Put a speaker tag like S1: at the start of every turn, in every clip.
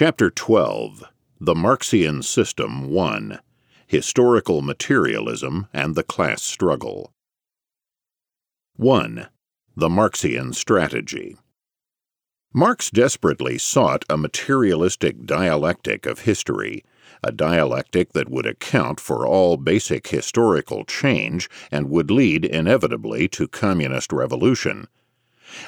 S1: Chapter 12 The Marxian System 1 Historical Materialism and the Class Struggle. 1. The Marxian Strategy. Marx desperately sought a materialistic dialectic of history, a dialectic that would account for all basic historical change and would lead inevitably to communist revolution.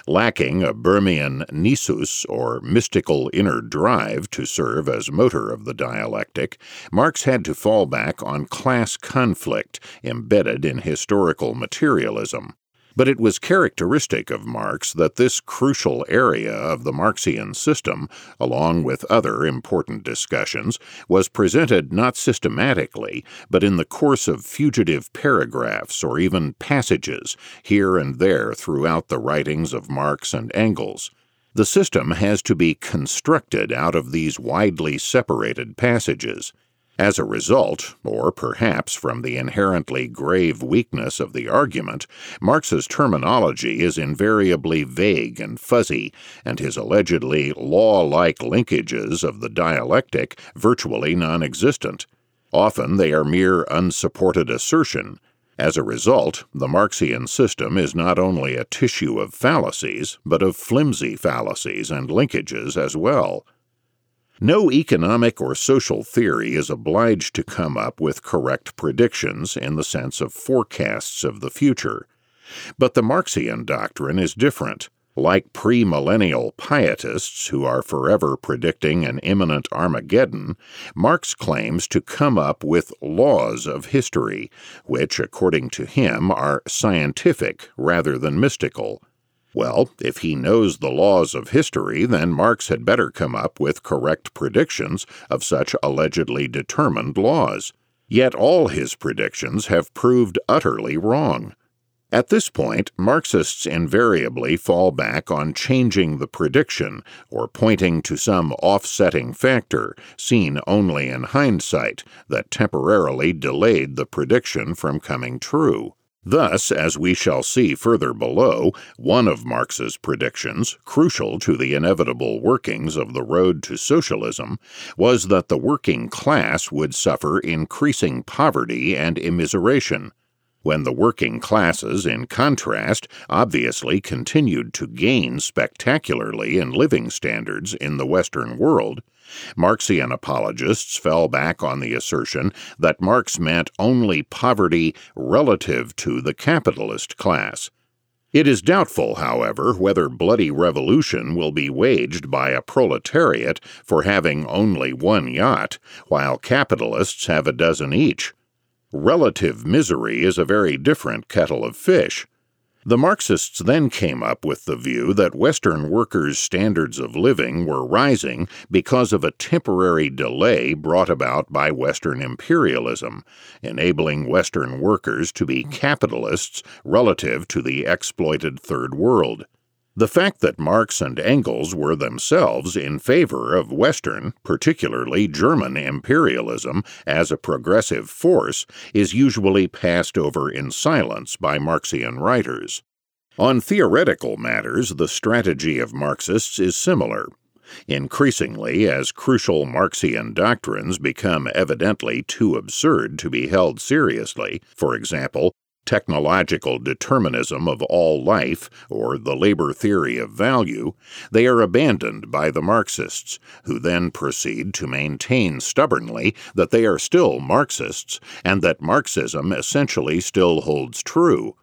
S1: Lacking a Boehmian nisus, or mystical inner drive, to serve as motor of the dialectic, Marx had to fall back on class conflict embedded in historical materialism. But it was characteristic of Marx that this crucial area of the Marxian system, along with other important discussions, was presented not systematically, but in the course of fugitive paragraphs or even passages here and there throughout the writings of Marx and Engels. The system has to be constructed out of these widely separated passages. As a result, or perhaps from the inherently grave weakness of the argument, Marx's terminology is invariably vague and fuzzy, and his allegedly law like linkages of the dialectic virtually non existent. Often they are mere unsupported assertion. As a result, the Marxian system is not only a tissue of fallacies, but of flimsy fallacies and linkages as well. No economic or social theory is obliged to come up with correct predictions in the sense of forecasts of the future. But the Marxian doctrine is different. Like premillennial pietists who are forever predicting an imminent Armageddon, Marx claims to come up with laws of history, which, according to him, are scientific rather than mystical. Well, if he knows the laws of history, then Marx had better come up with correct predictions of such allegedly determined laws. Yet all his predictions have proved utterly wrong. At this point, Marxists invariably fall back on changing the prediction or pointing to some offsetting factor, seen only in hindsight, that temporarily delayed the prediction from coming true. Thus, as we shall see further below, one of Marx's predictions, crucial to the inevitable workings of the road to socialism, was that the working class would suffer increasing poverty and immiseration. When the working classes, in contrast, obviously continued to gain spectacularly in living standards in the Western world, Marxian apologists fell back on the assertion that Marx meant only poverty relative to the capitalist class. It is doubtful, however, whether bloody revolution will be waged by a proletariat for having only one yacht, while capitalists have a dozen each. Relative misery is a very different kettle of fish. The Marxists then came up with the view that Western workers' standards of living were rising because of a temporary delay brought about by Western imperialism, enabling Western workers to be capitalists relative to the exploited Third World. The fact that Marx and Engels were themselves in favor of Western, particularly German imperialism, as a progressive force is usually passed over in silence by Marxian writers. On theoretical matters, the strategy of Marxists is similar. Increasingly, as crucial Marxian doctrines become evidently too absurd to be held seriously, for example, technological determinism of all life, or the labor theory of value, they are abandoned by the Marxists, who then proceed to maintain stubbornly that they are still Marxists and that Marxism essentially still holds true.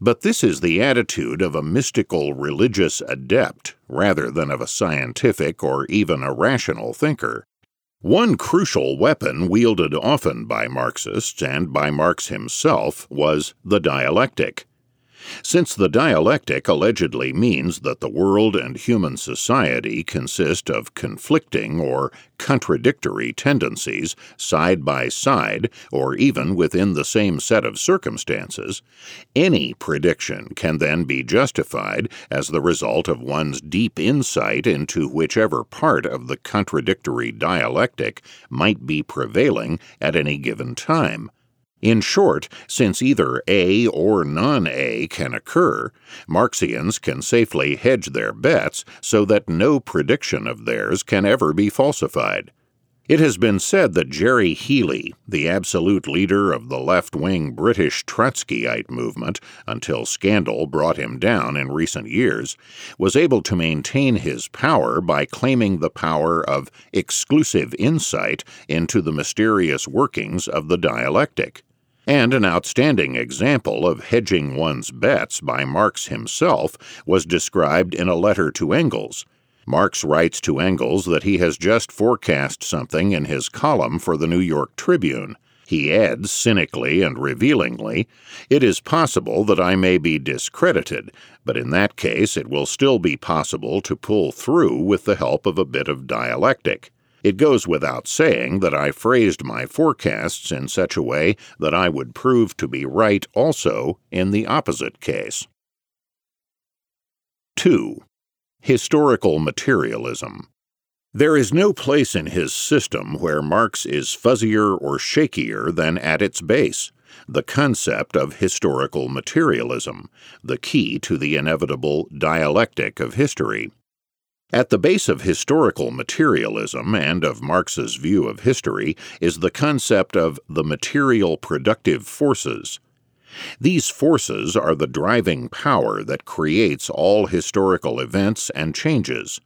S1: But this is the attitude of a mystical religious adept rather than of a scientific or even a rational thinker. One crucial weapon wielded often by Marxists and by Marx himself was the dialectic. Since the dialectic allegedly means that the world and human society consist of conflicting or contradictory tendencies side by side or even within the same set of circumstances, any prediction can then be justified as the result of one's deep insight into whichever part of the contradictory dialectic might be prevailing at any given time. In short, since either A or non A can occur, Marxians can safely hedge their bets so that no prediction of theirs can ever be falsified. It has been said that Gerry Healy, the absolute leader of the left wing British Trotskyite movement until scandal brought him down in recent years, was able to maintain his power by claiming the power of exclusive insight into the mysterious workings of the dialectic. And an outstanding example of hedging one's bets by Marx himself was described in a letter to Engels Marx writes to Engels that he has just forecast something in his column for the New York Tribune. He adds cynically and revealingly, It is possible that I may be discredited, but in that case it will still be possible to pull through with the help of a bit of dialectic. It goes without saying that I phrased my forecasts in such a way that I would prove to be right also in the opposite case. 2. Historical materialism. There is no place in his system where Marx is fuzzier or shakier than at its base the concept of historical materialism, the key to the inevitable dialectic of history. At the base of historical materialism and of Marx's view of history is the concept of the material productive forces, these forces are the driving power that creates all historical events and changes.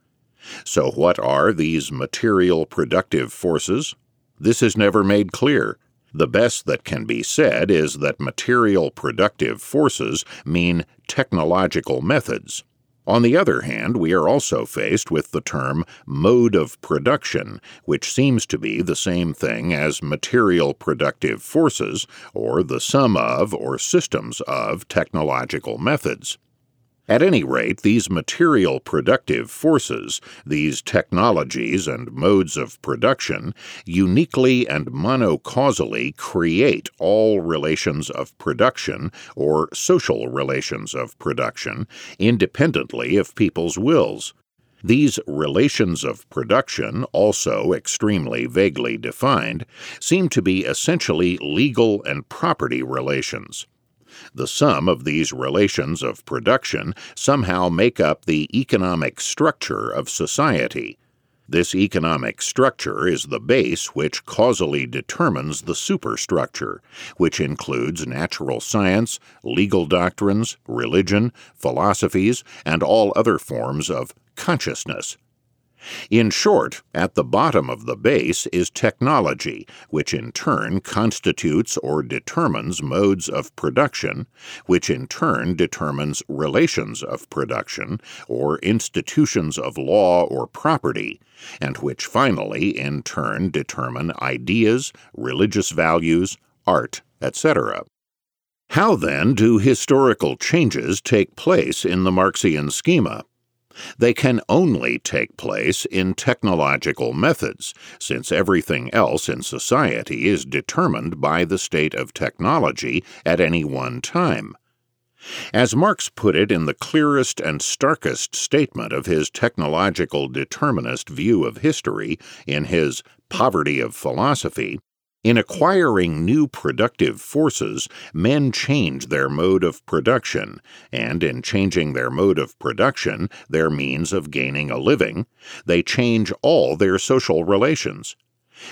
S1: So, what are these material productive forces? This is never made clear. The best that can be said is that material productive forces mean technological methods. On the other hand, we are also faced with the term mode of production, which seems to be the same thing as material productive forces, or the sum of or systems of technological methods. At any rate, these material productive forces, these technologies and modes of production, uniquely and monocausally create all relations of production or social relations of production, independently of people's wills. These relations of production, also extremely vaguely defined, seem to be essentially legal and property relations. The sum of these relations of production somehow make up the economic structure of society. This economic structure is the base which causally determines the superstructure, which includes natural science, legal doctrines, religion, philosophies, and all other forms of consciousness. In short, at the bottom of the base is technology, which in turn constitutes or determines modes of production, which in turn determines relations of production, or institutions of law or property, and which finally in turn determine ideas, religious values, art, etc. How then do historical changes take place in the Marxian schema? They can only take place in technological methods, since everything else in society is determined by the state of technology at any one time. As Marx put it in the clearest and starkest statement of his technological determinist view of history in his Poverty of Philosophy, in acquiring new productive forces, men change their mode of production, and in changing their mode of production, their means of gaining a living, they change all their social relations.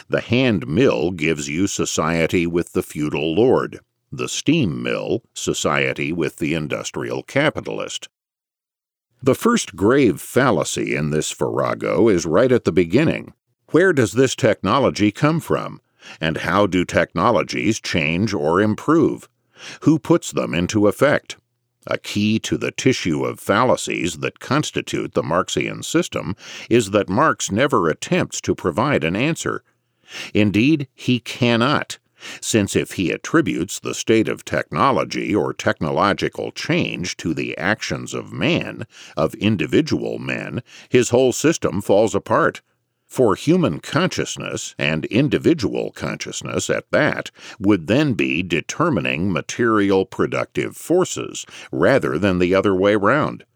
S1: The hand mill gives you society with the feudal lord, the steam mill, society with the industrial capitalist. The first grave fallacy in this farrago is right at the beginning. Where does this technology come from? And how do technologies change or improve? Who puts them into effect? A key to the tissue of fallacies that constitute the Marxian system is that Marx never attempts to provide an answer. Indeed, he cannot, since if he attributes the state of technology or technological change to the actions of man, of individual men, his whole system falls apart. For human consciousness, and individual consciousness at that, would then be determining material productive forces, rather than the other way round.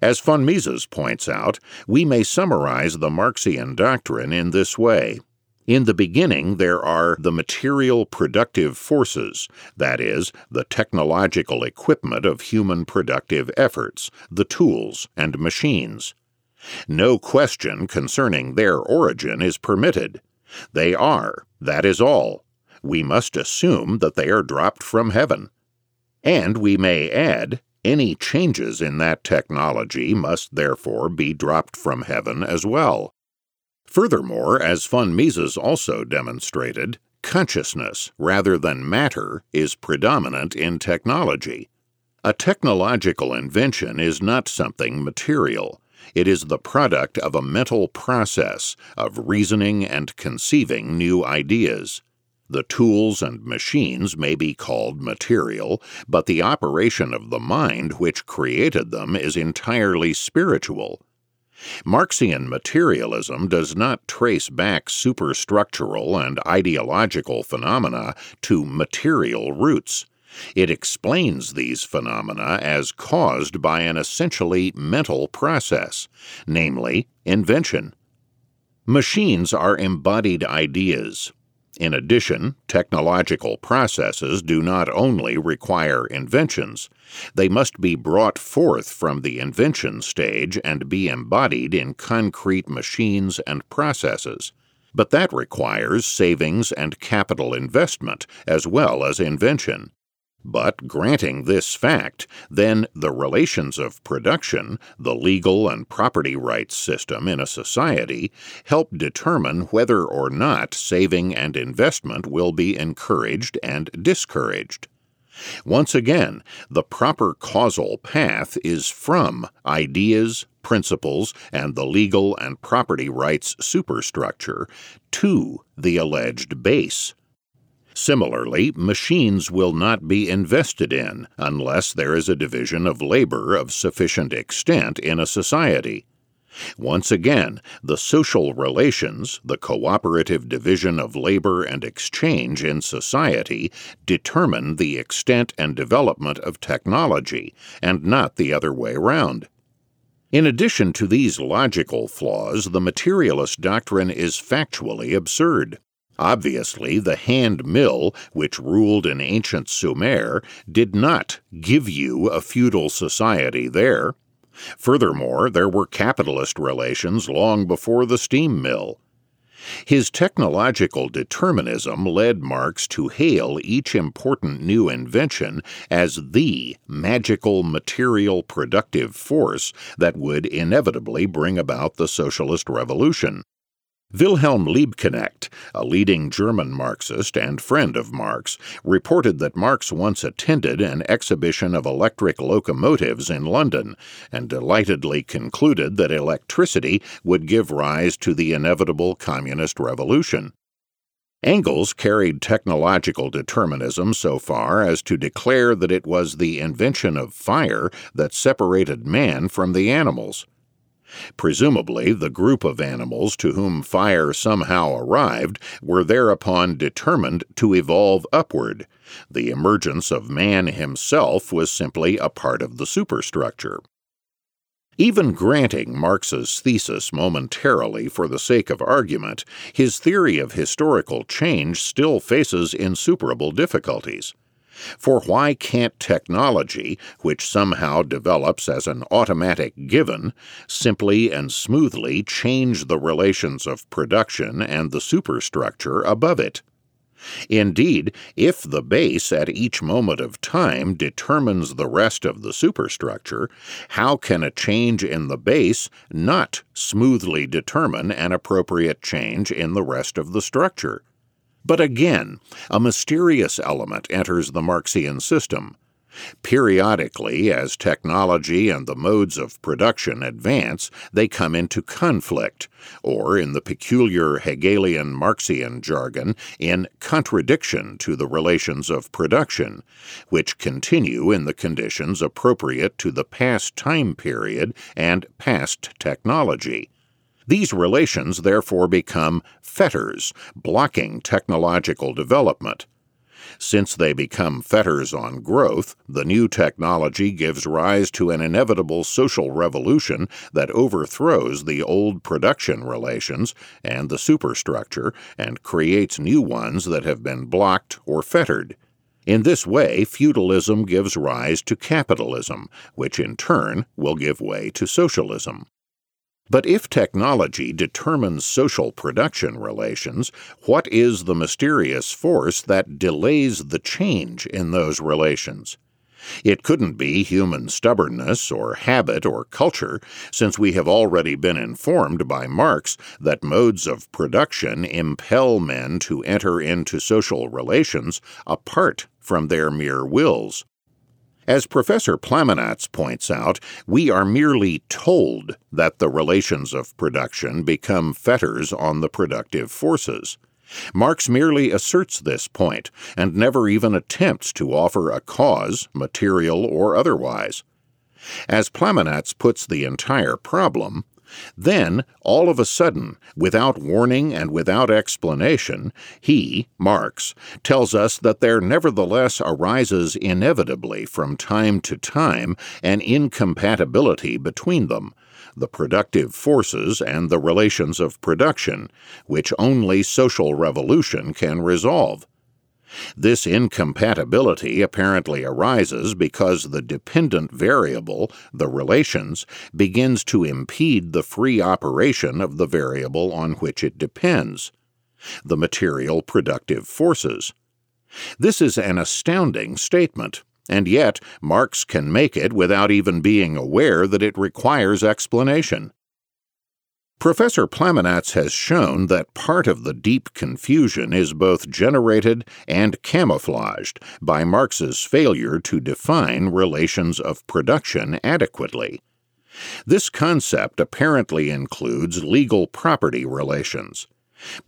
S1: As von Mises points out, we may summarize the Marxian doctrine in this way In the beginning, there are the material productive forces, that is, the technological equipment of human productive efforts, the tools and machines. No question concerning their origin is permitted. They are, that is all. We must assume that they are dropped from heaven. And we may add, any changes in that technology must therefore be dropped from heaven as well. Furthermore, as von Mises also demonstrated, consciousness rather than matter is predominant in technology. A technological invention is not something material. It is the product of a mental process of reasoning and conceiving new ideas. The tools and machines may be called material, but the operation of the mind which created them is entirely spiritual. Marxian materialism does not trace back superstructural and ideological phenomena to material roots. It explains these phenomena as caused by an essentially mental process, namely, invention. Machines are embodied ideas, in addition, technological processes do not only require inventions, they must be brought forth from the invention stage and be embodied in concrete machines and processes. But that requires savings and capital investment as well as invention. But granting this fact, then the relations of production, the legal and property rights system in a society, help determine whether or not saving and investment will be encouraged and discouraged. Once again, the proper causal path is from ideas, principles, and the legal and property rights superstructure to the alleged base. Similarly, machines will not be invested in unless there is a division of labor of sufficient extent in a society. Once again, the social relations, the cooperative division of labor and exchange in society, determine the extent and development of technology, and not the other way round. In addition to these logical flaws, the materialist doctrine is factually absurd. Obviously, the hand mill, which ruled in ancient Sumer, did not give you a feudal society there. Furthermore, there were capitalist relations long before the steam mill. His technological determinism led Marx to hail each important new invention as the magical material productive force that would inevitably bring about the socialist revolution. Wilhelm Liebknecht, a leading German Marxist and friend of Marx, reported that Marx once attended an exhibition of electric locomotives in London and delightedly concluded that electricity would give rise to the inevitable communist revolution. Engels carried technological determinism so far as to declare that it was the invention of fire that separated man from the animals. Presumably, the group of animals to whom fire somehow arrived were thereupon determined to evolve upward. The emergence of man himself was simply a part of the superstructure. Even granting Marx's thesis momentarily for the sake of argument, his theory of historical change still faces insuperable difficulties. For why can't technology, which somehow develops as an automatic given, simply and smoothly change the relations of production and the superstructure above it? Indeed, if the base at each moment of time determines the rest of the superstructure, how can a change in the base not smoothly determine an appropriate change in the rest of the structure? But again, a mysterious element enters the Marxian system. Periodically, as technology and the modes of production advance, they come into conflict, or, in the peculiar Hegelian Marxian jargon, in contradiction to the relations of production, which continue in the conditions appropriate to the past time period and past technology. These relations therefore become fetters, blocking technological development. Since they become fetters on growth, the new technology gives rise to an inevitable social revolution that overthrows the old production relations and the superstructure and creates new ones that have been blocked or fettered. In this way, feudalism gives rise to capitalism, which in turn will give way to socialism. But if technology determines social production relations, what is the mysterious force that delays the change in those relations? It couldn't be human stubbornness or habit or culture, since we have already been informed by Marx that modes of production impel men to enter into social relations apart from their mere wills. As Professor Plamenatz points out, we are merely told that the relations of production become fetters on the productive forces. Marx merely asserts this point and never even attempts to offer a cause, material or otherwise. As Plamenatz puts the entire problem, then, all of a sudden, without warning and without explanation, he, Marx, tells us that there nevertheless arises inevitably from time to time an incompatibility between them, the productive forces and the relations of production, which only social revolution can resolve. This incompatibility apparently arises because the dependent variable, the relations, begins to impede the free operation of the variable on which it depends, the material productive forces. This is an astounding statement, and yet Marx can make it without even being aware that it requires explanation. Professor Plamenatz has shown that part of the deep confusion is both generated and camouflaged by Marx's failure to define relations of production adequately. This concept apparently includes legal property relations.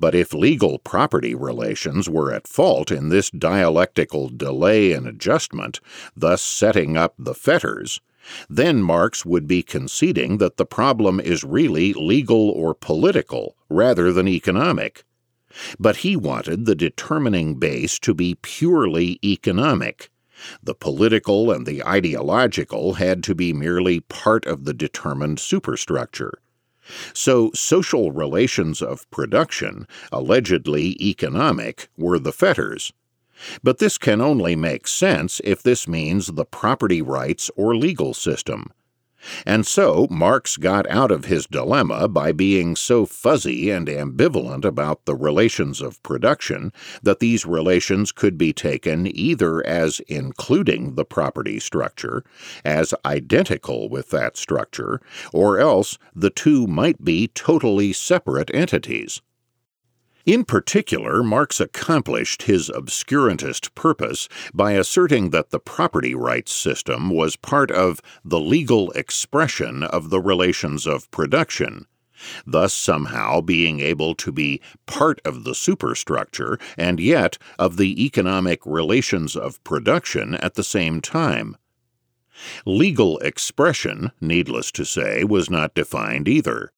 S1: But if legal property relations were at fault in this dialectical delay and adjustment, thus setting up the fetters, then Marx would be conceding that the problem is really legal or political rather than economic. But he wanted the determining base to be purely economic. The political and the ideological had to be merely part of the determined superstructure. So, social relations of production, allegedly economic, were the fetters, but this can only make sense if this means the property rights or legal system. And so Marx got out of his dilemma by being so fuzzy and ambivalent about the relations of production that these relations could be taken either as including the property structure, as identical with that structure, or else the two might be totally separate entities. In particular, Marx accomplished his obscurantist purpose by asserting that the property rights system was part of the legal expression of the relations of production, thus somehow being able to be part of the superstructure and yet of the economic relations of production at the same time. Legal expression, needless to say, was not defined either.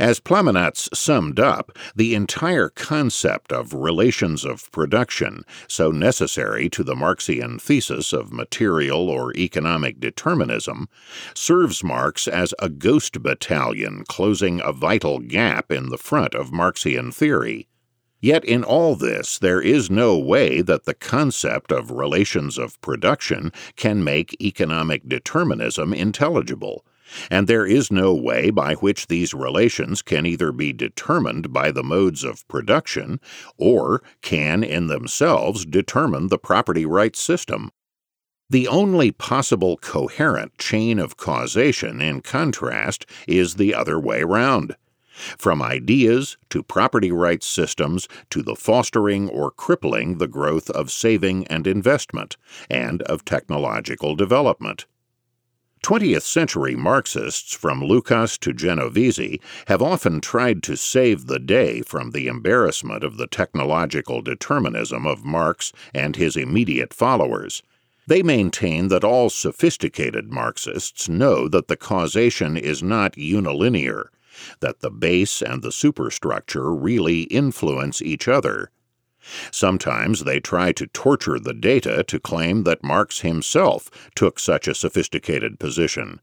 S1: As Plamenatz summed up, the entire concept of relations of production, so necessary to the Marxian thesis of material or economic determinism, serves Marx as a ghost battalion closing a vital gap in the front of Marxian theory. Yet in all this, there is no way that the concept of relations of production can make economic determinism intelligible and there is no way by which these relations can either be determined by the modes of production or can in themselves determine the property rights system. The only possible coherent chain of causation, in contrast, is the other way round. From ideas to property rights systems to the fostering or crippling the growth of saving and investment, and of technological development. 20th century Marxists, from Lukács to Genovese, have often tried to save the day from the embarrassment of the technological determinism of Marx and his immediate followers. They maintain that all sophisticated Marxists know that the causation is not unilinear, that the base and the superstructure really influence each other. Sometimes they try to torture the data to claim that Marx himself took such a sophisticated position.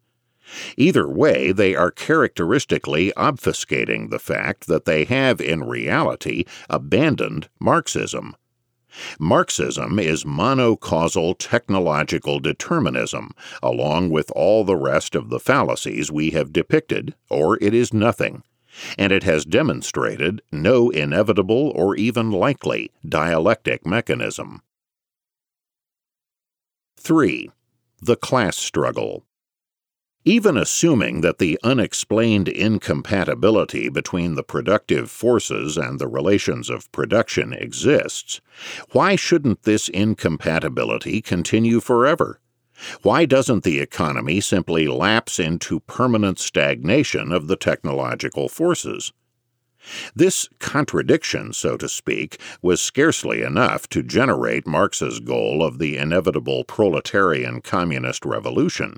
S1: Either way, they are characteristically obfuscating the fact that they have in reality abandoned Marxism. Marxism is monocausal technological determinism, along with all the rest of the fallacies we have depicted, or it is nothing and it has demonstrated no inevitable or even likely dialectic mechanism. 3. The class struggle. Even assuming that the unexplained incompatibility between the productive forces and the relations of production exists, why shouldn't this incompatibility continue forever? Why doesn't the economy simply lapse into permanent stagnation of the technological forces? This contradiction, so to speak, was scarcely enough to generate Marx's goal of the inevitable proletarian communist revolution.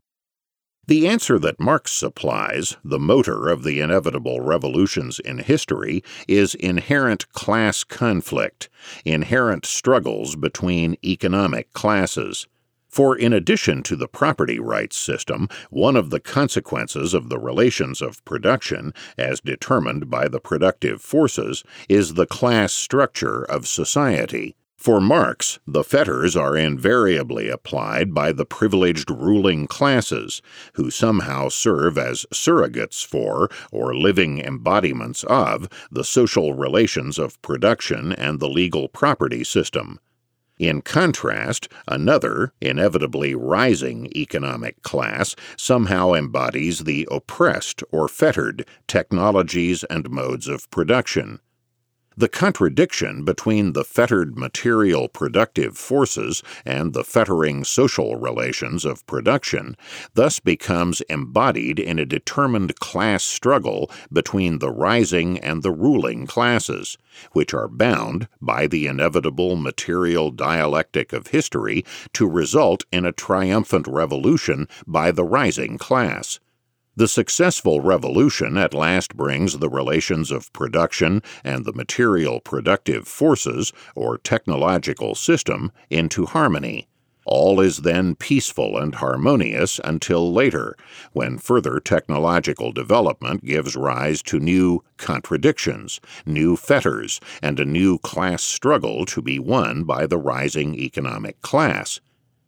S1: The answer that Marx supplies, the motor of the inevitable revolutions in history, is inherent class conflict, inherent struggles between economic classes. For in addition to the property rights system, one of the consequences of the relations of production, as determined by the productive forces, is the class structure of society. For Marx, the fetters are invariably applied by the privileged ruling classes, who somehow serve as surrogates for, or living embodiments of, the social relations of production and the legal property system. In contrast, another, inevitably rising economic class somehow embodies the oppressed or fettered technologies and modes of production. The contradiction between the fettered material productive forces and the fettering social relations of production thus becomes embodied in a determined class struggle between the rising and the ruling classes, which are bound by the inevitable material dialectic of history to result in a triumphant revolution by the rising class. The successful revolution at last brings the relations of production and the material productive forces, or technological system, into harmony. All is then peaceful and harmonious until later, when further technological development gives rise to new contradictions, new fetters, and a new class struggle to be won by the rising economic class.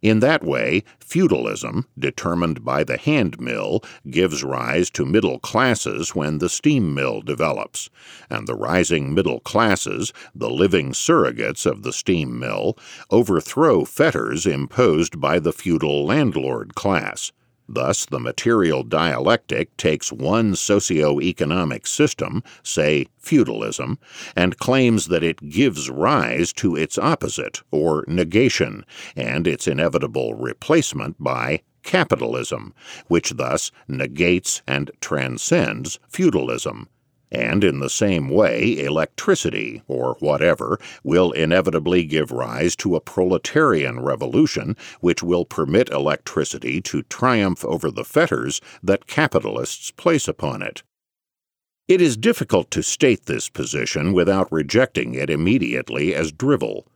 S1: In that way, feudalism, determined by the hand mill, gives rise to middle classes when the steam mill develops, and the rising middle classes, the living surrogates of the steam mill, overthrow fetters imposed by the feudal landlord class. Thus, the material dialectic takes one socio-economic system, say feudalism, and claims that it gives rise to its opposite, or negation, and its inevitable replacement by capitalism, which thus negates and transcends feudalism. And in the same way, electricity, or whatever, will inevitably give rise to a proletarian revolution which will permit electricity to triumph over the fetters that capitalists place upon it. It is difficult to state this position without rejecting it immediately as drivel.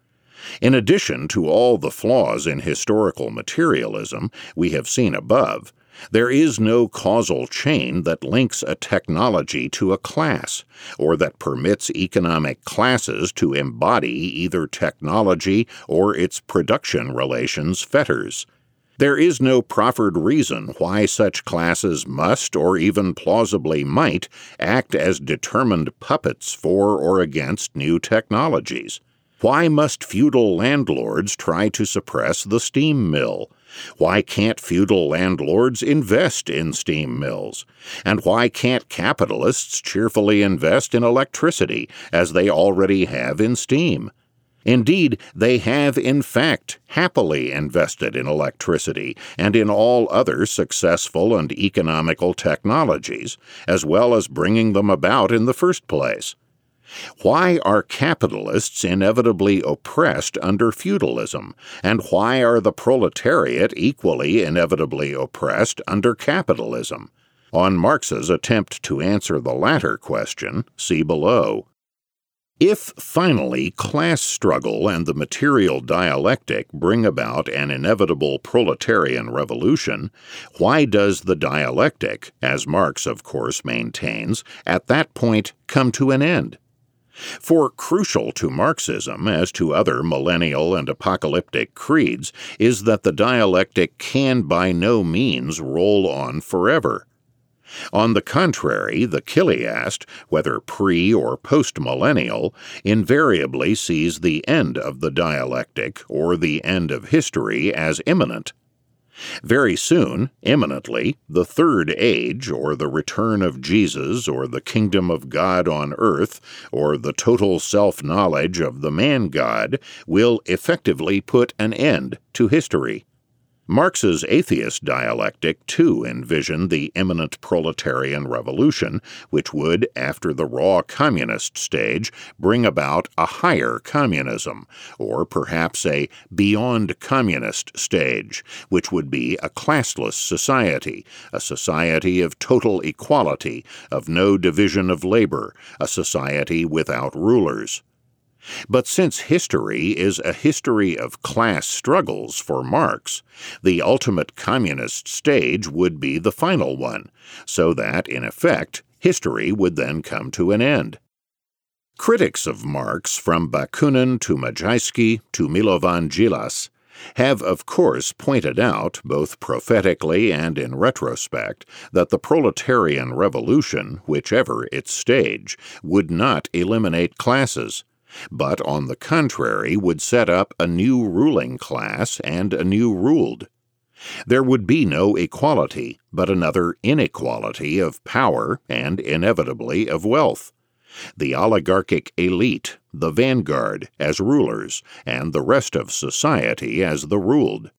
S1: In addition to all the flaws in historical materialism we have seen above, there is no causal chain that links a technology to a class, or that permits economic classes to embody either technology or its production relations fetters. There is no proffered reason why such classes must, or even plausibly might, act as determined puppets for or against new technologies. Why must feudal landlords try to suppress the steam mill? Why can't feudal landlords invest in steam mills? And why can't capitalists cheerfully invest in electricity, as they already have in steam? Indeed, they have in fact happily invested in electricity and in all other successful and economical technologies, as well as bringing them about in the first place. Why are capitalists inevitably oppressed under feudalism, and why are the proletariat equally inevitably oppressed under capitalism? On Marx's attempt to answer the latter question, see below. If finally class struggle and the material dialectic bring about an inevitable proletarian revolution, why does the dialectic, as Marx of course maintains, at that point come to an end? For crucial to Marxism, as to other millennial and apocalyptic creeds, is that the dialectic can by no means roll on forever. On the contrary, the chiliast, whether pre or post-millennial, invariably sees the end of the dialectic or the end of history as imminent. Very soon, imminently, the third age, or the return of Jesus, or the kingdom of God on earth, or the total self knowledge of the man God, will effectively put an end to history. Marx's atheist dialectic, too, envisioned the imminent proletarian revolution, which would, after the raw communist stage, bring about a higher communism, or perhaps a beyond communist stage, which would be a classless society, a society of total equality, of no division of labor, a society without rulers. But since history is a history of class struggles for Marx, the ultimate communist stage would be the final one, so that, in effect, history would then come to an end. Critics of Marx, from Bakunin to Machajski to Milovan Djilas, have of course pointed out, both prophetically and in retrospect, that the proletarian revolution, whichever its stage, would not eliminate classes but on the contrary would set up a new ruling class and a new ruled. There would be no equality, but another inequality of power and inevitably of wealth. The oligarchic elite, the vanguard, as rulers, and the rest of society as the ruled.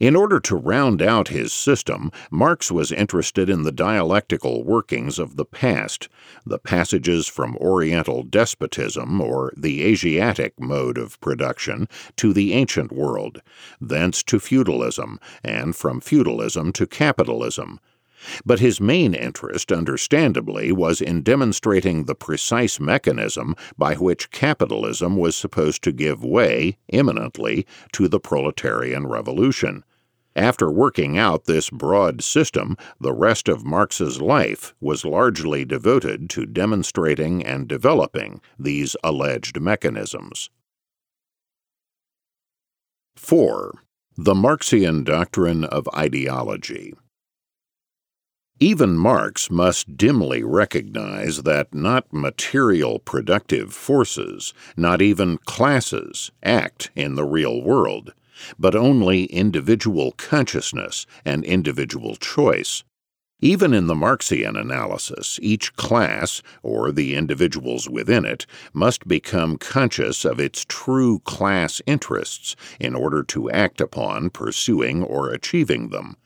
S1: In order to round out his system, Marx was interested in the dialectical workings of the past, the passages from Oriental despotism, or the Asiatic mode of production, to the ancient world, thence to feudalism, and from feudalism to capitalism. But his main interest, understandably, was in demonstrating the precise mechanism by which capitalism was supposed to give way, imminently, to the proletarian revolution. After working out this broad system, the rest of Marx's life was largely devoted to demonstrating and developing these alleged mechanisms. 4. The Marxian Doctrine of Ideology even Marx must dimly recognize that not material productive forces, not even classes, act in the real world, but only individual consciousness and individual choice. Even in the Marxian analysis, each class, or the individuals within it, must become conscious of its true class interests in order to act upon pursuing or achieving them.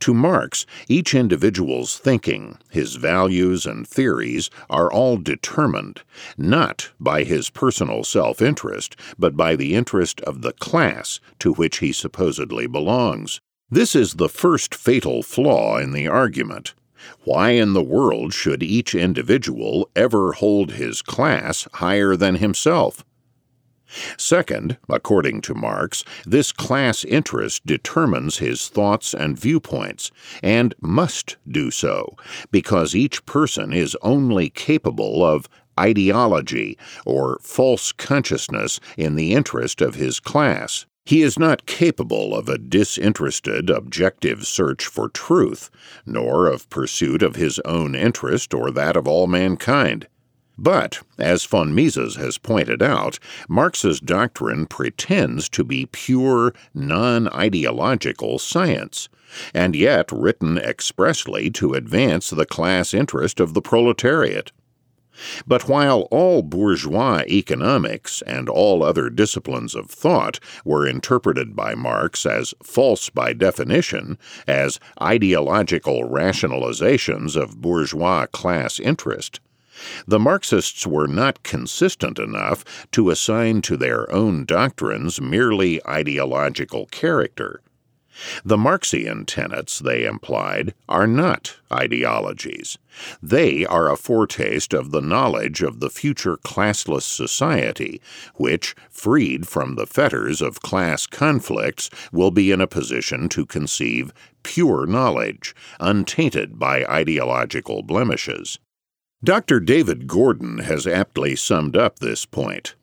S1: To Marx, each individual's thinking, his values and theories are all determined, not by his personal self interest, but by the interest of the class to which he supposedly belongs. This is the first fatal flaw in the argument. Why in the world should each individual ever hold his class higher than himself? Second, according to Marx, this class interest determines his thoughts and viewpoints, and must do so, because each person is only capable of ideology or false consciousness in the interest of his class. He is not capable of a disinterested, objective search for truth, nor of pursuit of his own interest or that of all mankind. But, as von Mises has pointed out, Marx's doctrine pretends to be pure, non ideological science, and yet written expressly to advance the class interest of the proletariat. But while all bourgeois economics and all other disciplines of thought were interpreted by Marx as false by definition, as ideological rationalizations of bourgeois class interest, the Marxists were not consistent enough to assign to their own doctrines merely ideological character. The Marxian tenets, they implied, are not ideologies. They are a foretaste of the knowledge of the future classless society, which, freed from the fetters of class conflicts, will be in a position to conceive pure knowledge, untainted by ideological blemishes. Dr. David Gordon has aptly summed up this point.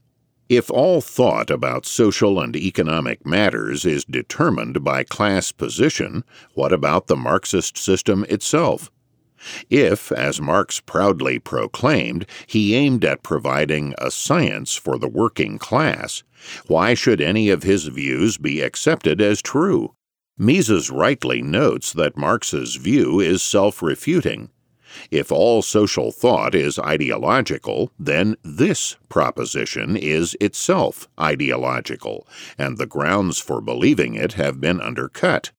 S1: If all thought about social and economic matters is determined by class position, what about the Marxist system itself? If, as Marx proudly proclaimed, he aimed at providing a science for the working class, why should any of his views be accepted as true? Mises rightly notes that Marx's view is self refuting if all social thought is ideological, then this proposition is itself ideological, and the grounds for believing it have been undercut.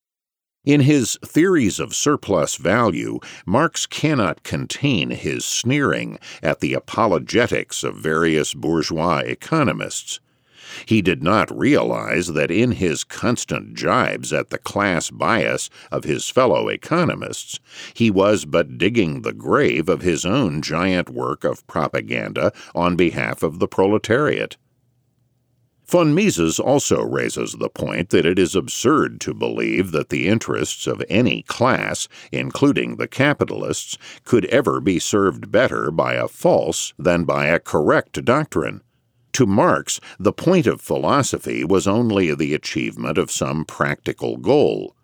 S1: In his Theories of Surplus Value, Marx cannot contain his sneering at the apologetics of various bourgeois economists. He did not realize that in his constant jibes at the class bias of his fellow economists, he was but digging the grave of his own giant work of propaganda on behalf of the proletariat. Von Mises also raises the point that it is absurd to believe that the interests of any class, including the capitalists, could ever be served better by a false than by a correct doctrine. To Marx, the point of philosophy was only the achievement of some practical goal.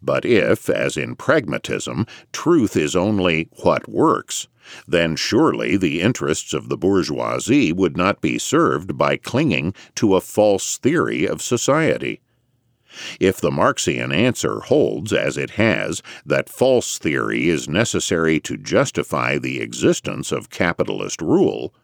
S1: But if, as in pragmatism, truth is only what works, then surely the interests of the bourgeoisie would not be served by clinging to a false theory of society. If the Marxian answer holds, as it has, that false theory is necessary to justify the existence of capitalist rule,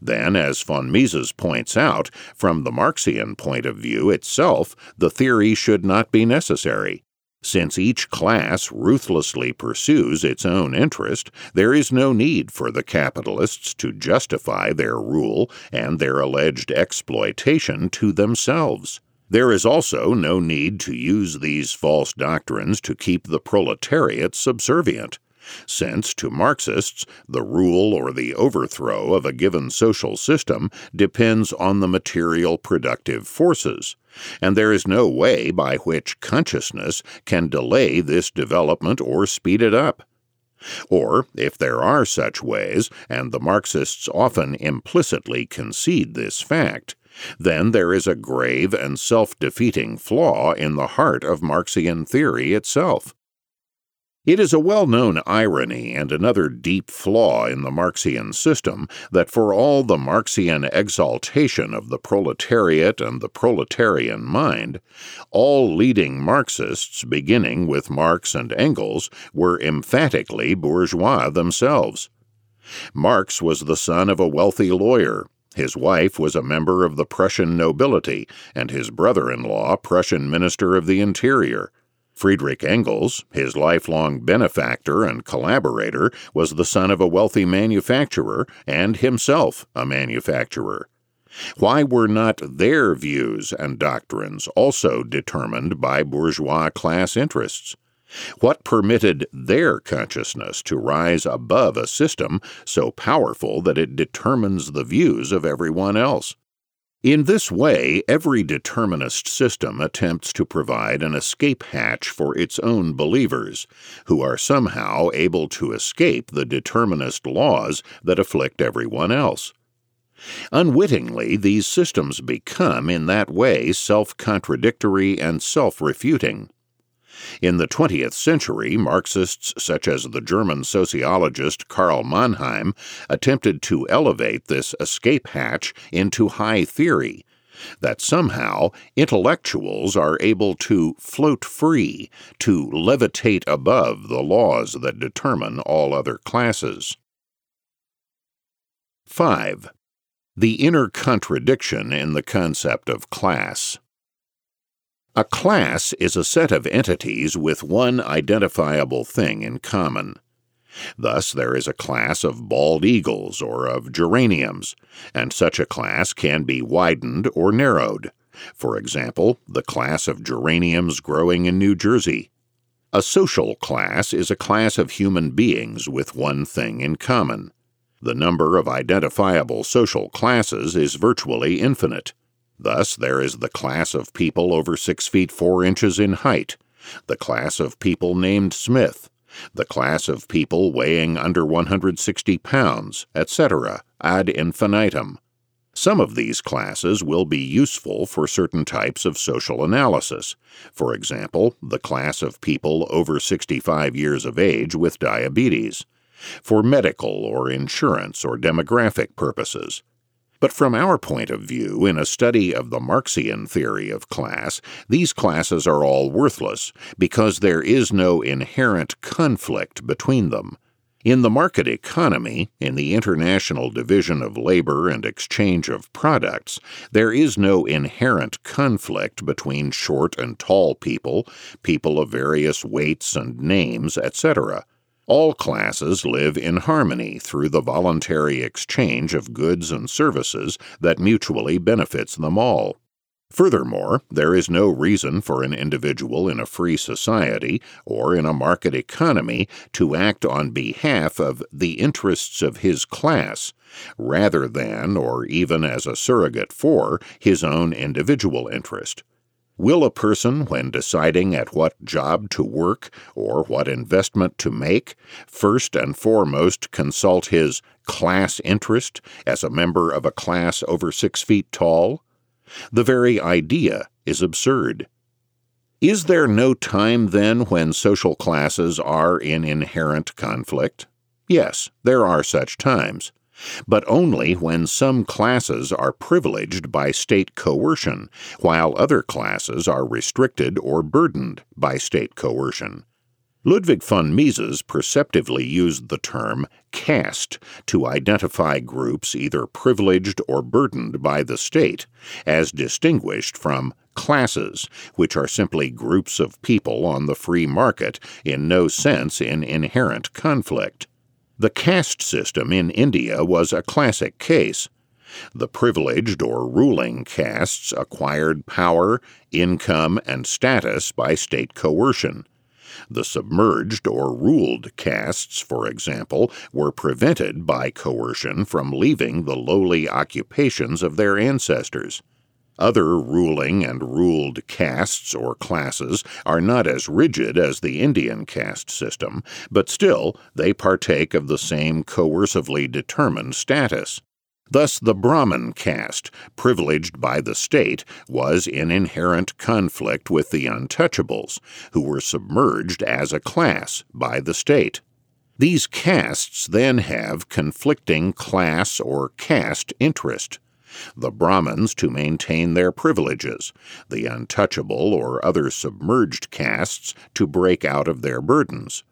S1: then, as von Mises points out, from the Marxian point of view itself, the theory should not be necessary. Since each class ruthlessly pursues its own interest, there is no need for the capitalists to justify their rule and their alleged exploitation to themselves. There is also no need to use these false doctrines to keep the proletariat subservient since, to Marxists, the rule or the overthrow of a given social system depends on the material productive forces, and there is no way by which consciousness can delay this development or speed it up. Or, if there are such ways, and the Marxists often implicitly concede this fact, then there is a grave and self defeating flaw in the heart of Marxian theory itself. It is a well known irony and another deep flaw in the Marxian system that for all the Marxian exaltation of the proletariat and the proletarian mind, all leading Marxists, beginning with Marx and Engels, were emphatically bourgeois themselves. Marx was the son of a wealthy lawyer. His wife was a member of the Prussian nobility, and his brother in law, Prussian Minister of the Interior. Friedrich Engels, his lifelong benefactor and collaborator, was the son of a wealthy manufacturer and himself a manufacturer. Why were not their views and doctrines also determined by bourgeois class interests? What permitted their consciousness to rise above a system so powerful that it determines the views of everyone else? In this way, every determinist system attempts to provide an escape hatch for its own believers, who are somehow able to escape the determinist laws that afflict everyone else. Unwittingly, these systems become, in that way, self contradictory and self refuting. In the 20th century, Marxists such as the German sociologist Karl Mannheim attempted to elevate this escape hatch into high theory that somehow intellectuals are able to float free, to levitate above the laws that determine all other classes. 5. The inner contradiction in the concept of class. A class is a set of entities with one identifiable thing in common. Thus, there is a class of bald eagles or of geraniums, and such a class can be widened or narrowed. For example, the class of geraniums growing in New Jersey. A social class is a class of human beings with one thing in common. The number of identifiable social classes is virtually infinite. Thus, there is the class of people over six feet four inches in height, the class of people named Smith, the class of people weighing under 160 pounds, etc., ad infinitum. Some of these classes will be useful for certain types of social analysis. For example, the class of people over 65 years of age with diabetes, for medical or insurance or demographic purposes. But from our point of view, in a study of the Marxian theory of class, these classes are all worthless because there is no inherent conflict between them. In the market economy, in the international division of labor and exchange of products, there is no inherent conflict between short and tall people, people of various weights and names, etc. All classes live in harmony through the voluntary exchange of goods and services that mutually benefits them all. Furthermore, there is no reason for an individual in a free society or in a market economy to act on behalf of the interests of his class, rather than, or even as a surrogate for, his own individual interest. Will a person, when deciding at what job to work or what investment to make, first and foremost consult his class interest as a member of a class over six feet tall? The very idea is absurd. Is there no time, then, when social classes are in inherent conflict? Yes, there are such times but only when some classes are privileged by state coercion, while other classes are restricted or burdened by state coercion. Ludwig von Mises perceptively used the term caste to identify groups either privileged or burdened by the state, as distinguished from classes, which are simply groups of people on the free market in no sense in inherent conflict. The caste system in India was a classic case. The privileged or ruling castes acquired power, income, and status by state coercion. The submerged or ruled castes, for example, were prevented by coercion from leaving the lowly occupations of their ancestors. Other ruling and ruled castes or classes are not as rigid as the Indian caste system, but still they partake of the same coercively determined status. Thus, the Brahmin caste, privileged by the state, was in inherent conflict with the untouchables, who were submerged as a class by the state. These castes then have conflicting class or caste interest the Brahmins to maintain their privileges, the untouchable or other submerged castes to break out of their burdens.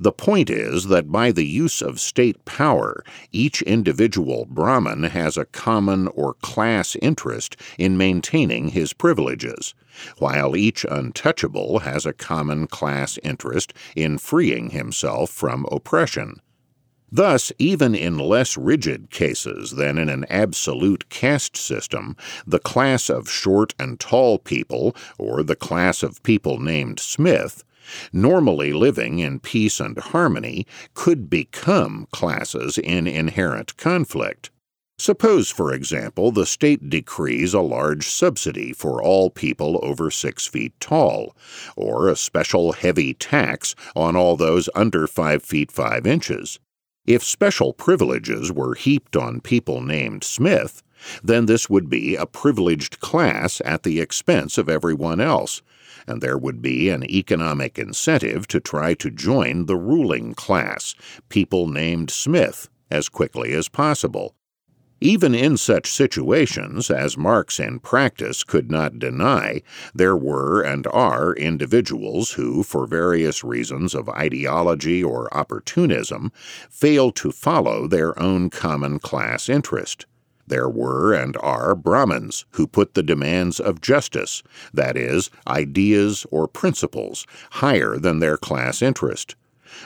S1: The point is that by the use of state power, each individual Brahmin has a common or class interest in maintaining his privileges, while each untouchable has a common class interest in freeing himself from oppression. Thus, even in less rigid cases than in an absolute caste system, the class of short and tall people, or the class of people named Smith, normally living in peace and harmony, could become classes in inherent conflict. Suppose, for example, the state decrees a large subsidy for all people over six feet tall, or a special heavy tax on all those under five feet five inches. If special privileges were heaped on people named Smith, then this would be a privileged class at the expense of everyone else, and there would be an economic incentive to try to join the ruling class, people named Smith, as quickly as possible. Even in such situations, as Marx in practice could not deny, there were and are individuals who, for various reasons of ideology or opportunism, fail to follow their own common class interest. There were and are Brahmins who put the demands of justice, that is, ideas or principles, higher than their class interest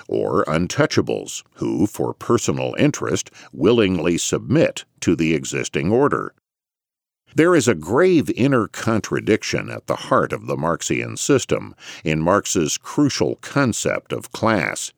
S1: or untouchables, who, for personal interest, willingly submit to the existing order. There is a grave inner contradiction at the heart of the Marxian system in Marx's crucial concept of class.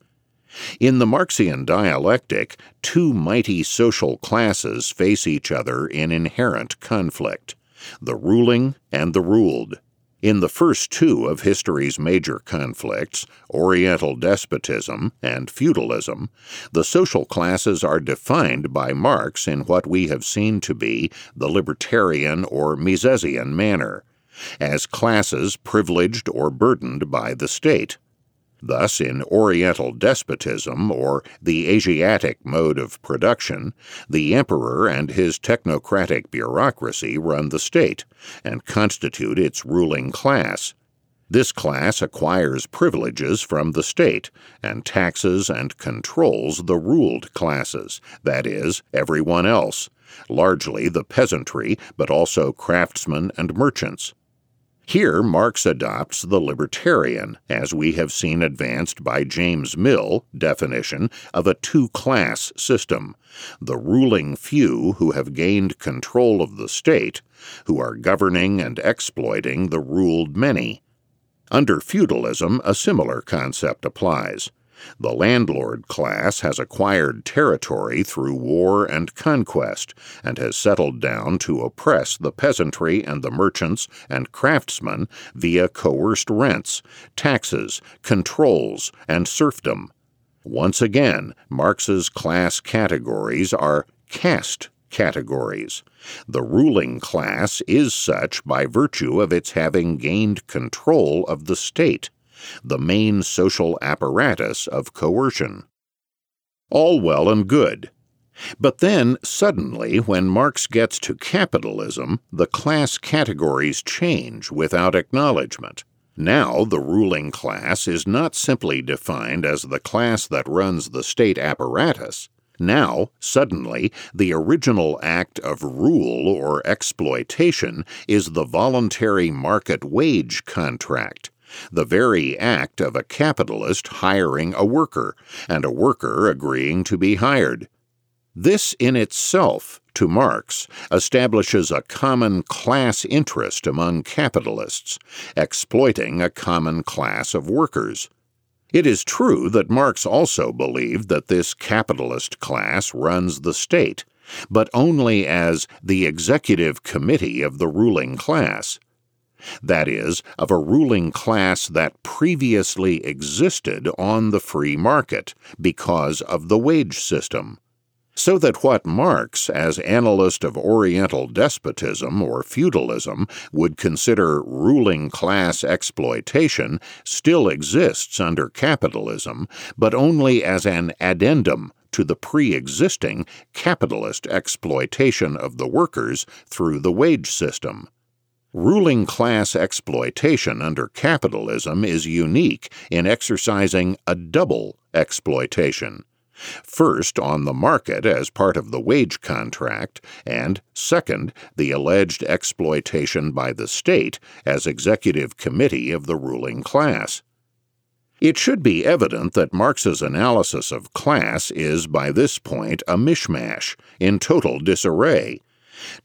S1: In the Marxian dialectic, two mighty social classes face each other in inherent conflict the ruling and the ruled. In the first two of history's major conflicts, Oriental despotism and feudalism, the social classes are defined by Marx in what we have seen to be the libertarian or Misesian manner, as classes privileged or burdened by the state. Thus, in Oriental despotism, or the Asiatic mode of production, the emperor and his technocratic bureaucracy run the state and constitute its ruling class. This class acquires privileges from the state and taxes and controls the ruled classes, that is, everyone else, largely the peasantry, but also craftsmen and merchants. Here, Marx adopts the libertarian, as we have seen advanced by James Mill, definition of a two class system the ruling few who have gained control of the state, who are governing and exploiting the ruled many. Under feudalism, a similar concept applies. The landlord class has acquired territory through war and conquest, and has settled down to oppress the peasantry and the merchants and craftsmen via coerced rents, taxes, controls, and serfdom. Once again, Marx's class categories are caste categories. The ruling class is such by virtue of its having gained control of the state the main social apparatus of coercion. All well and good. But then, suddenly, when Marx gets to capitalism, the class categories change without acknowledgement. Now, the ruling class is not simply defined as the class that runs the state apparatus. Now, suddenly, the original act of rule or exploitation is the voluntary market wage contract, the very act of a capitalist hiring a worker, and a worker agreeing to be hired. This in itself, to Marx, establishes a common class interest among capitalists, exploiting a common class of workers. It is true that Marx also believed that this capitalist class runs the state, but only as the executive committee of the ruling class that is, of a ruling class that previously existed on the free market because of the wage system. So that what Marx, as analyst of Oriental despotism or feudalism, would consider ruling class exploitation still exists under capitalism, but only as an addendum to the pre existing capitalist exploitation of the workers through the wage system. Ruling class exploitation under capitalism is unique in exercising a double exploitation. First, on the market as part of the wage contract, and second, the alleged exploitation by the state as executive committee of the ruling class. It should be evident that Marx's analysis of class is, by this point, a mishmash, in total disarray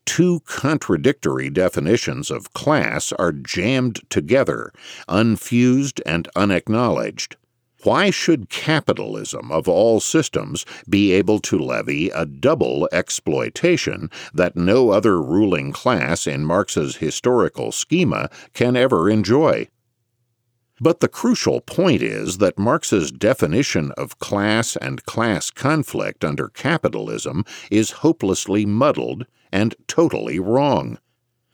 S1: Two contradictory definitions of class are jammed together, unfused and unacknowledged. Why should capitalism, of all systems, be able to levy a double exploitation that no other ruling class in Marx's historical schema can ever enjoy? But the crucial point is that Marx's definition of class and class conflict under capitalism is hopelessly muddled and totally wrong.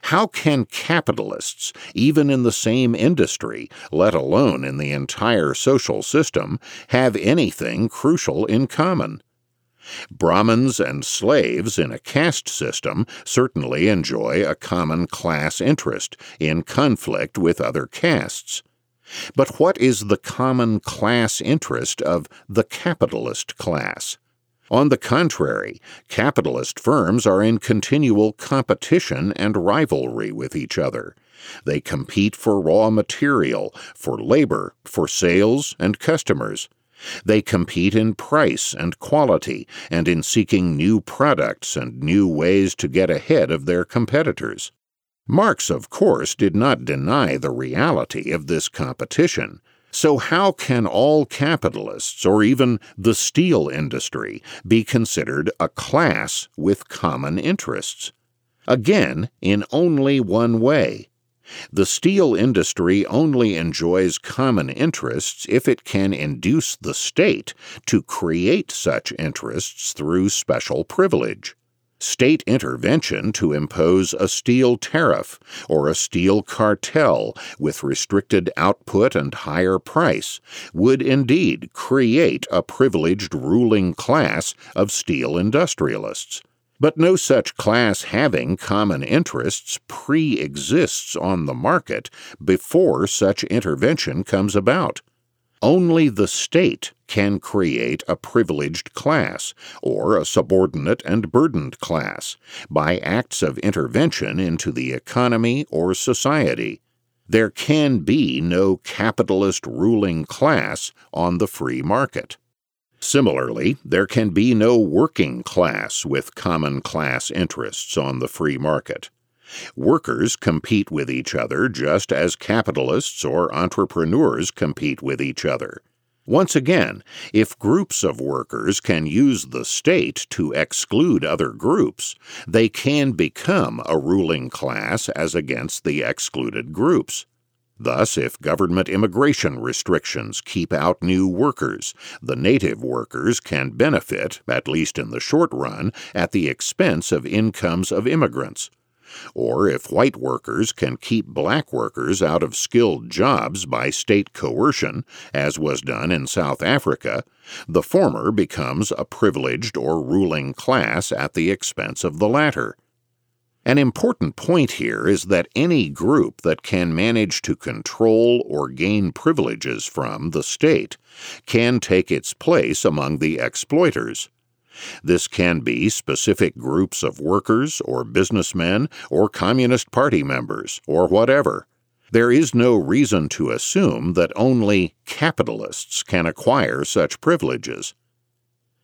S1: How can capitalists, even in the same industry, let alone in the entire social system, have anything crucial in common? Brahmins and slaves in a caste system certainly enjoy a common class interest in conflict with other castes. But what is the common class interest of the capitalist class? On the contrary, capitalist firms are in continual competition and rivalry with each other. They compete for raw material, for labor, for sales and customers. They compete in price and quality and in seeking new products and new ways to get ahead of their competitors. Marx, of course, did not deny the reality of this competition. So, how can all capitalists, or even the steel industry, be considered a class with common interests? Again, in only one way the steel industry only enjoys common interests if it can induce the state to create such interests through special privilege. State intervention to impose a steel tariff or a steel cartel with restricted output and higher price would indeed create a privileged ruling class of steel industrialists. But no such class having common interests pre exists on the market before such intervention comes about. Only the state can create a privileged class, or a subordinate and burdened class, by acts of intervention into the economy or society. There can be no capitalist ruling class on the free market. Similarly, there can be no working class with common class interests on the free market. Workers compete with each other just as capitalists or entrepreneurs compete with each other. Once again, if groups of workers can use the state to exclude other groups, they can become a ruling class as against the excluded groups. Thus, if government immigration restrictions keep out new workers, the native workers can benefit, at least in the short run, at the expense of incomes of immigrants. Or if white workers can keep black workers out of skilled jobs by state coercion, as was done in South Africa, the former becomes a privileged or ruling class at the expense of the latter. An important point here is that any group that can manage to control or gain privileges from the state can take its place among the exploiters. This can be specific groups of workers or businessmen or Communist Party members or whatever. There is no reason to assume that only capitalists can acquire such privileges.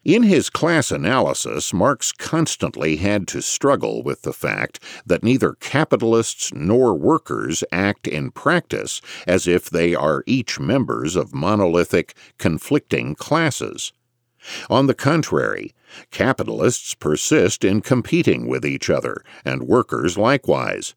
S1: In his class analysis, Marx constantly had to struggle with the fact that neither capitalists nor workers act in practice as if they are each members of monolithic, conflicting classes. On the contrary, capitalists persist in competing with each other, and workers likewise.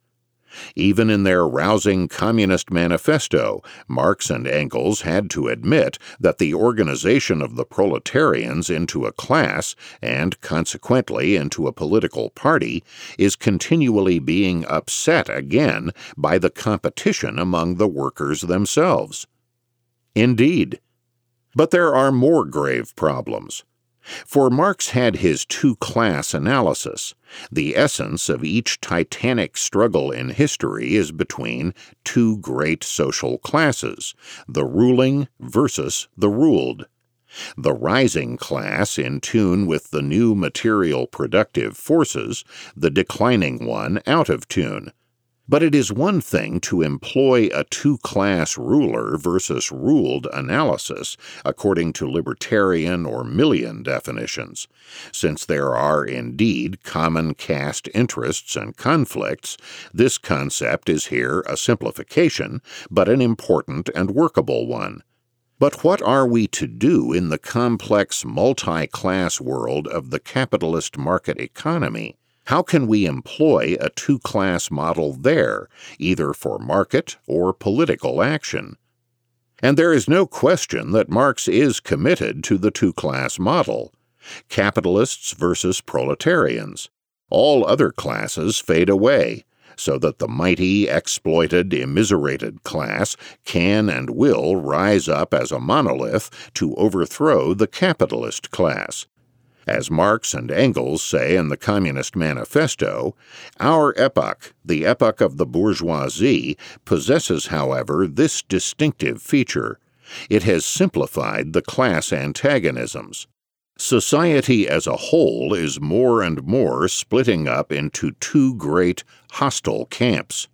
S1: Even in their rousing Communist Manifesto, Marx and Engels had to admit that the organization of the proletarians into a class, and consequently into a political party, is continually being upset again by the competition among the workers themselves. Indeed. But there are more grave problems. For Marx had his two class analysis. The essence of each titanic struggle in history is between two great social classes the ruling versus the ruled. The rising class in tune with the new material productive forces, the declining one out of tune. But it is one thing to employ a two class ruler versus ruled analysis according to libertarian or Millian definitions. Since there are indeed common caste interests and conflicts, this concept is here a simplification, but an important and workable one. But what are we to do in the complex multi class world of the capitalist market economy? How can we employ a two class model there, either for market or political action? And there is no question that Marx is committed to the two class model capitalists versus proletarians. All other classes fade away, so that the mighty, exploited, immiserated class can and will rise up as a monolith to overthrow the capitalist class, as Marx and Engels say in the Communist Manifesto, our epoch, the epoch of the bourgeoisie, possesses, however, this distinctive feature. It has simplified the class antagonisms. Society as a whole is more and more splitting up into two great hostile camps,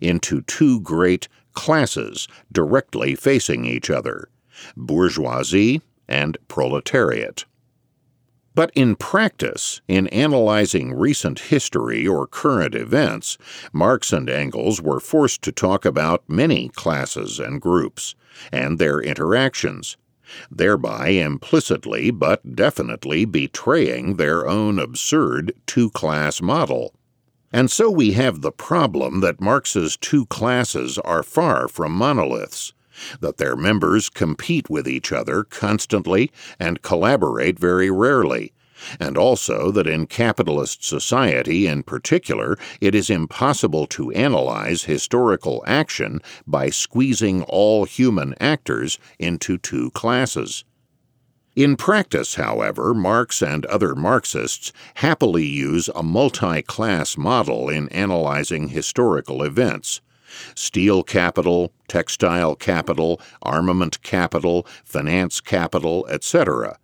S1: into two great classes directly facing each other bourgeoisie and proletariat. But in practice, in analyzing recent history or current events, Marx and Engels were forced to talk about many classes and groups, and their interactions, thereby implicitly but definitely betraying their own absurd two class model. And so we have the problem that Marx's two classes are far from monoliths that their members compete with each other constantly and collaborate very rarely, and also that in capitalist society in particular, it is impossible to analyze historical action by squeezing all human actors into two classes. In practice, however, Marx and other Marxists happily use a multi class model in analyzing historical events steel capital, textile capital, armament capital, finance capital, etc.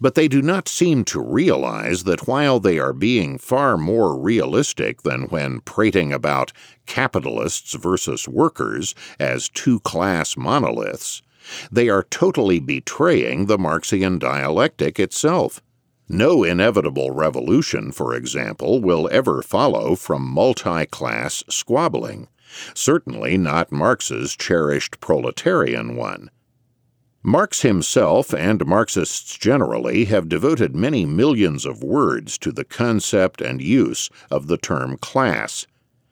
S1: But they do not seem to realize that while they are being far more realistic than when prating about capitalists versus workers as two class monoliths, they are totally betraying the Marxian dialectic itself. No inevitable revolution, for example, will ever follow from multi class squabbling certainly not Marx's cherished proletarian one. Marx himself and Marxists generally have devoted many millions of words to the concept and use of the term class.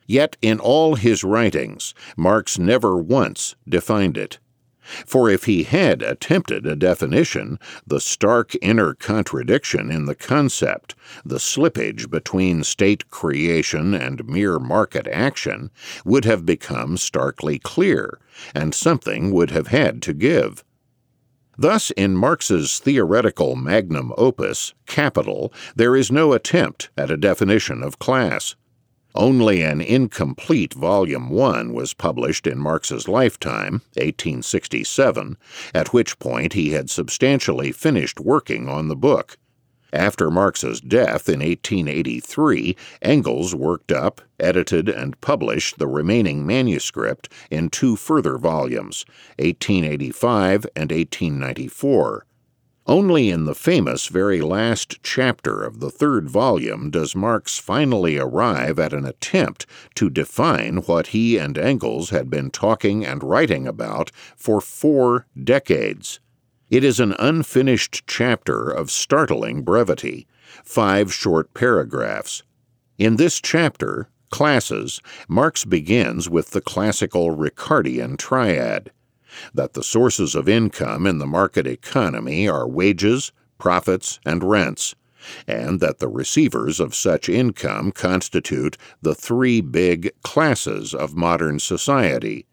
S1: Yet in all his writings, Marx never once defined it. For if he had attempted a definition, the stark inner contradiction in the concept, the slippage between state creation and mere market action, would have become starkly clear, and something would have had to give. Thus, in Marx's theoretical magnum opus, Capital, there is no attempt at a definition of class. Only an incomplete Volume 1 was published in Marx's lifetime, 1867, at which point he had substantially finished working on the book. After Marx's death in 1883, Engels worked up, edited, and published the remaining manuscript in two further volumes, 1885 and 1894. Only in the famous very last chapter of the third volume does Marx finally arrive at an attempt to define what he and Engels had been talking and writing about for four decades. It is an unfinished chapter of startling brevity, five short paragraphs. In this chapter, Classes, Marx begins with the classical Ricardian triad that the sources of income in the market economy are wages, profits, and rents, and that the receivers of such income constitute the three big classes of modern society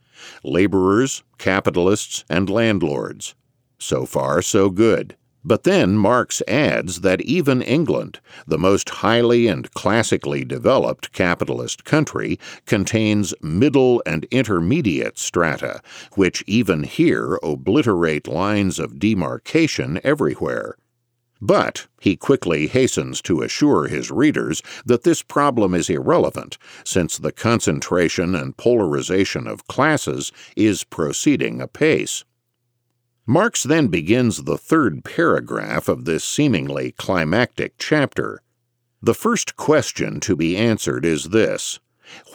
S1: laborers, capitalists, and landlords. So far, so good. But then Marx adds that even England, the most highly and classically developed capitalist country, contains middle and intermediate strata, which even here obliterate lines of demarcation everywhere. But he quickly hastens to assure his readers that this problem is irrelevant, since the concentration and polarization of classes is proceeding apace. Marx then begins the third paragraph of this seemingly climactic chapter. The first question to be answered is this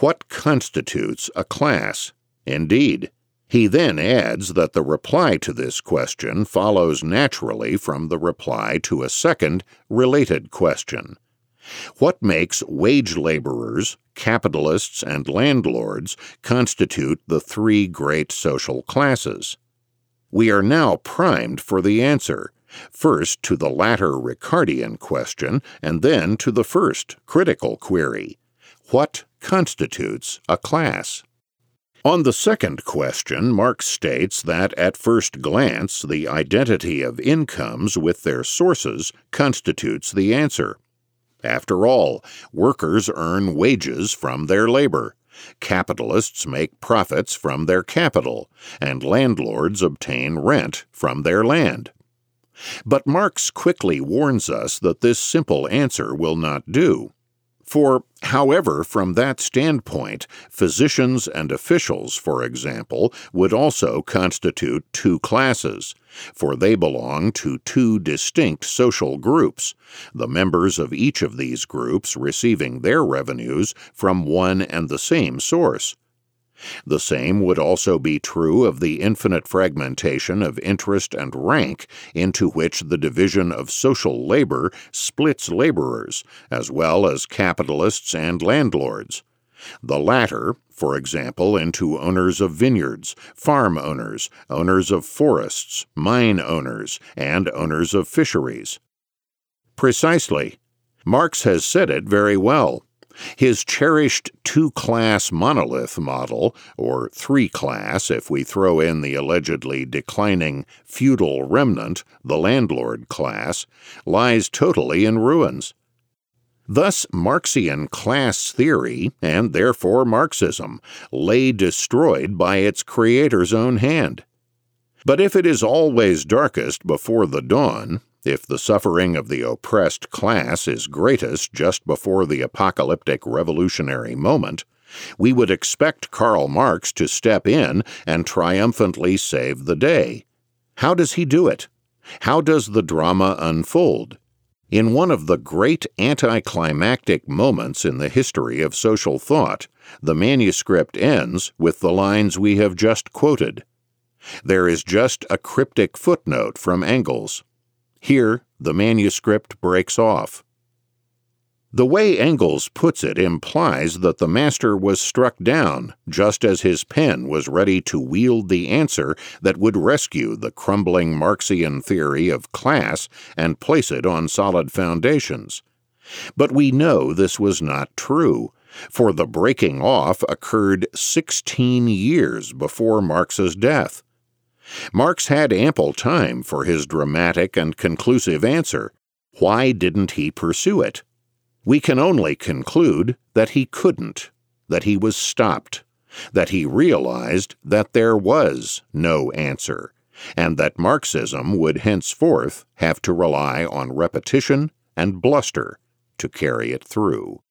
S1: What constitutes a class? Indeed. He then adds that the reply to this question follows naturally from the reply to a second, related question. What makes wage laborers, capitalists, and landlords constitute the three great social classes? We are now primed for the answer, first to the latter Ricardian question, and then to the first critical query What constitutes a class? On the second question, Marx states that at first glance, the identity of incomes with their sources constitutes the answer. After all, workers earn wages from their labor. Capitalists make profits from their capital, and landlords obtain rent from their land. But Marx quickly warns us that this simple answer will not do. For, however, from that standpoint, physicians and officials, for example, would also constitute two classes, for they belong to two distinct social groups, the members of each of these groups receiving their revenues from one and the same source. The same would also be true of the infinite fragmentation of interest and rank into which the division of social labor splits laborers, as well as capitalists and landlords. The latter, for example, into owners of vineyards, farm owners, owners of forests, mine owners, and owners of fisheries. Precisely. Marx has said it very well. His cherished two class monolith model, or three class if we throw in the allegedly declining feudal remnant, the landlord class, lies totally in ruins. Thus, Marxian class theory, and therefore Marxism, lay destroyed by its creator's own hand. But if it is always darkest before the dawn, if the suffering of the oppressed class is greatest just before the apocalyptic revolutionary moment, we would expect Karl Marx to step in and triumphantly save the day. How does he do it? How does the drama unfold? In one of the great anticlimactic moments in the history of social thought, the manuscript ends with the lines we have just quoted. There is just a cryptic footnote from Engels. Here, the manuscript breaks off. The way Engels puts it implies that the master was struck down just as his pen was ready to wield the answer that would rescue the crumbling Marxian theory of class and place it on solid foundations. But we know this was not true, for the breaking off occurred 16 years before Marx's death. Marx had ample time for his dramatic and conclusive answer. Why didn't he pursue it? We can only conclude that he couldn't, that he was stopped, that he realized that there was no answer, and that Marxism would henceforth have to rely on repetition and bluster to carry it through.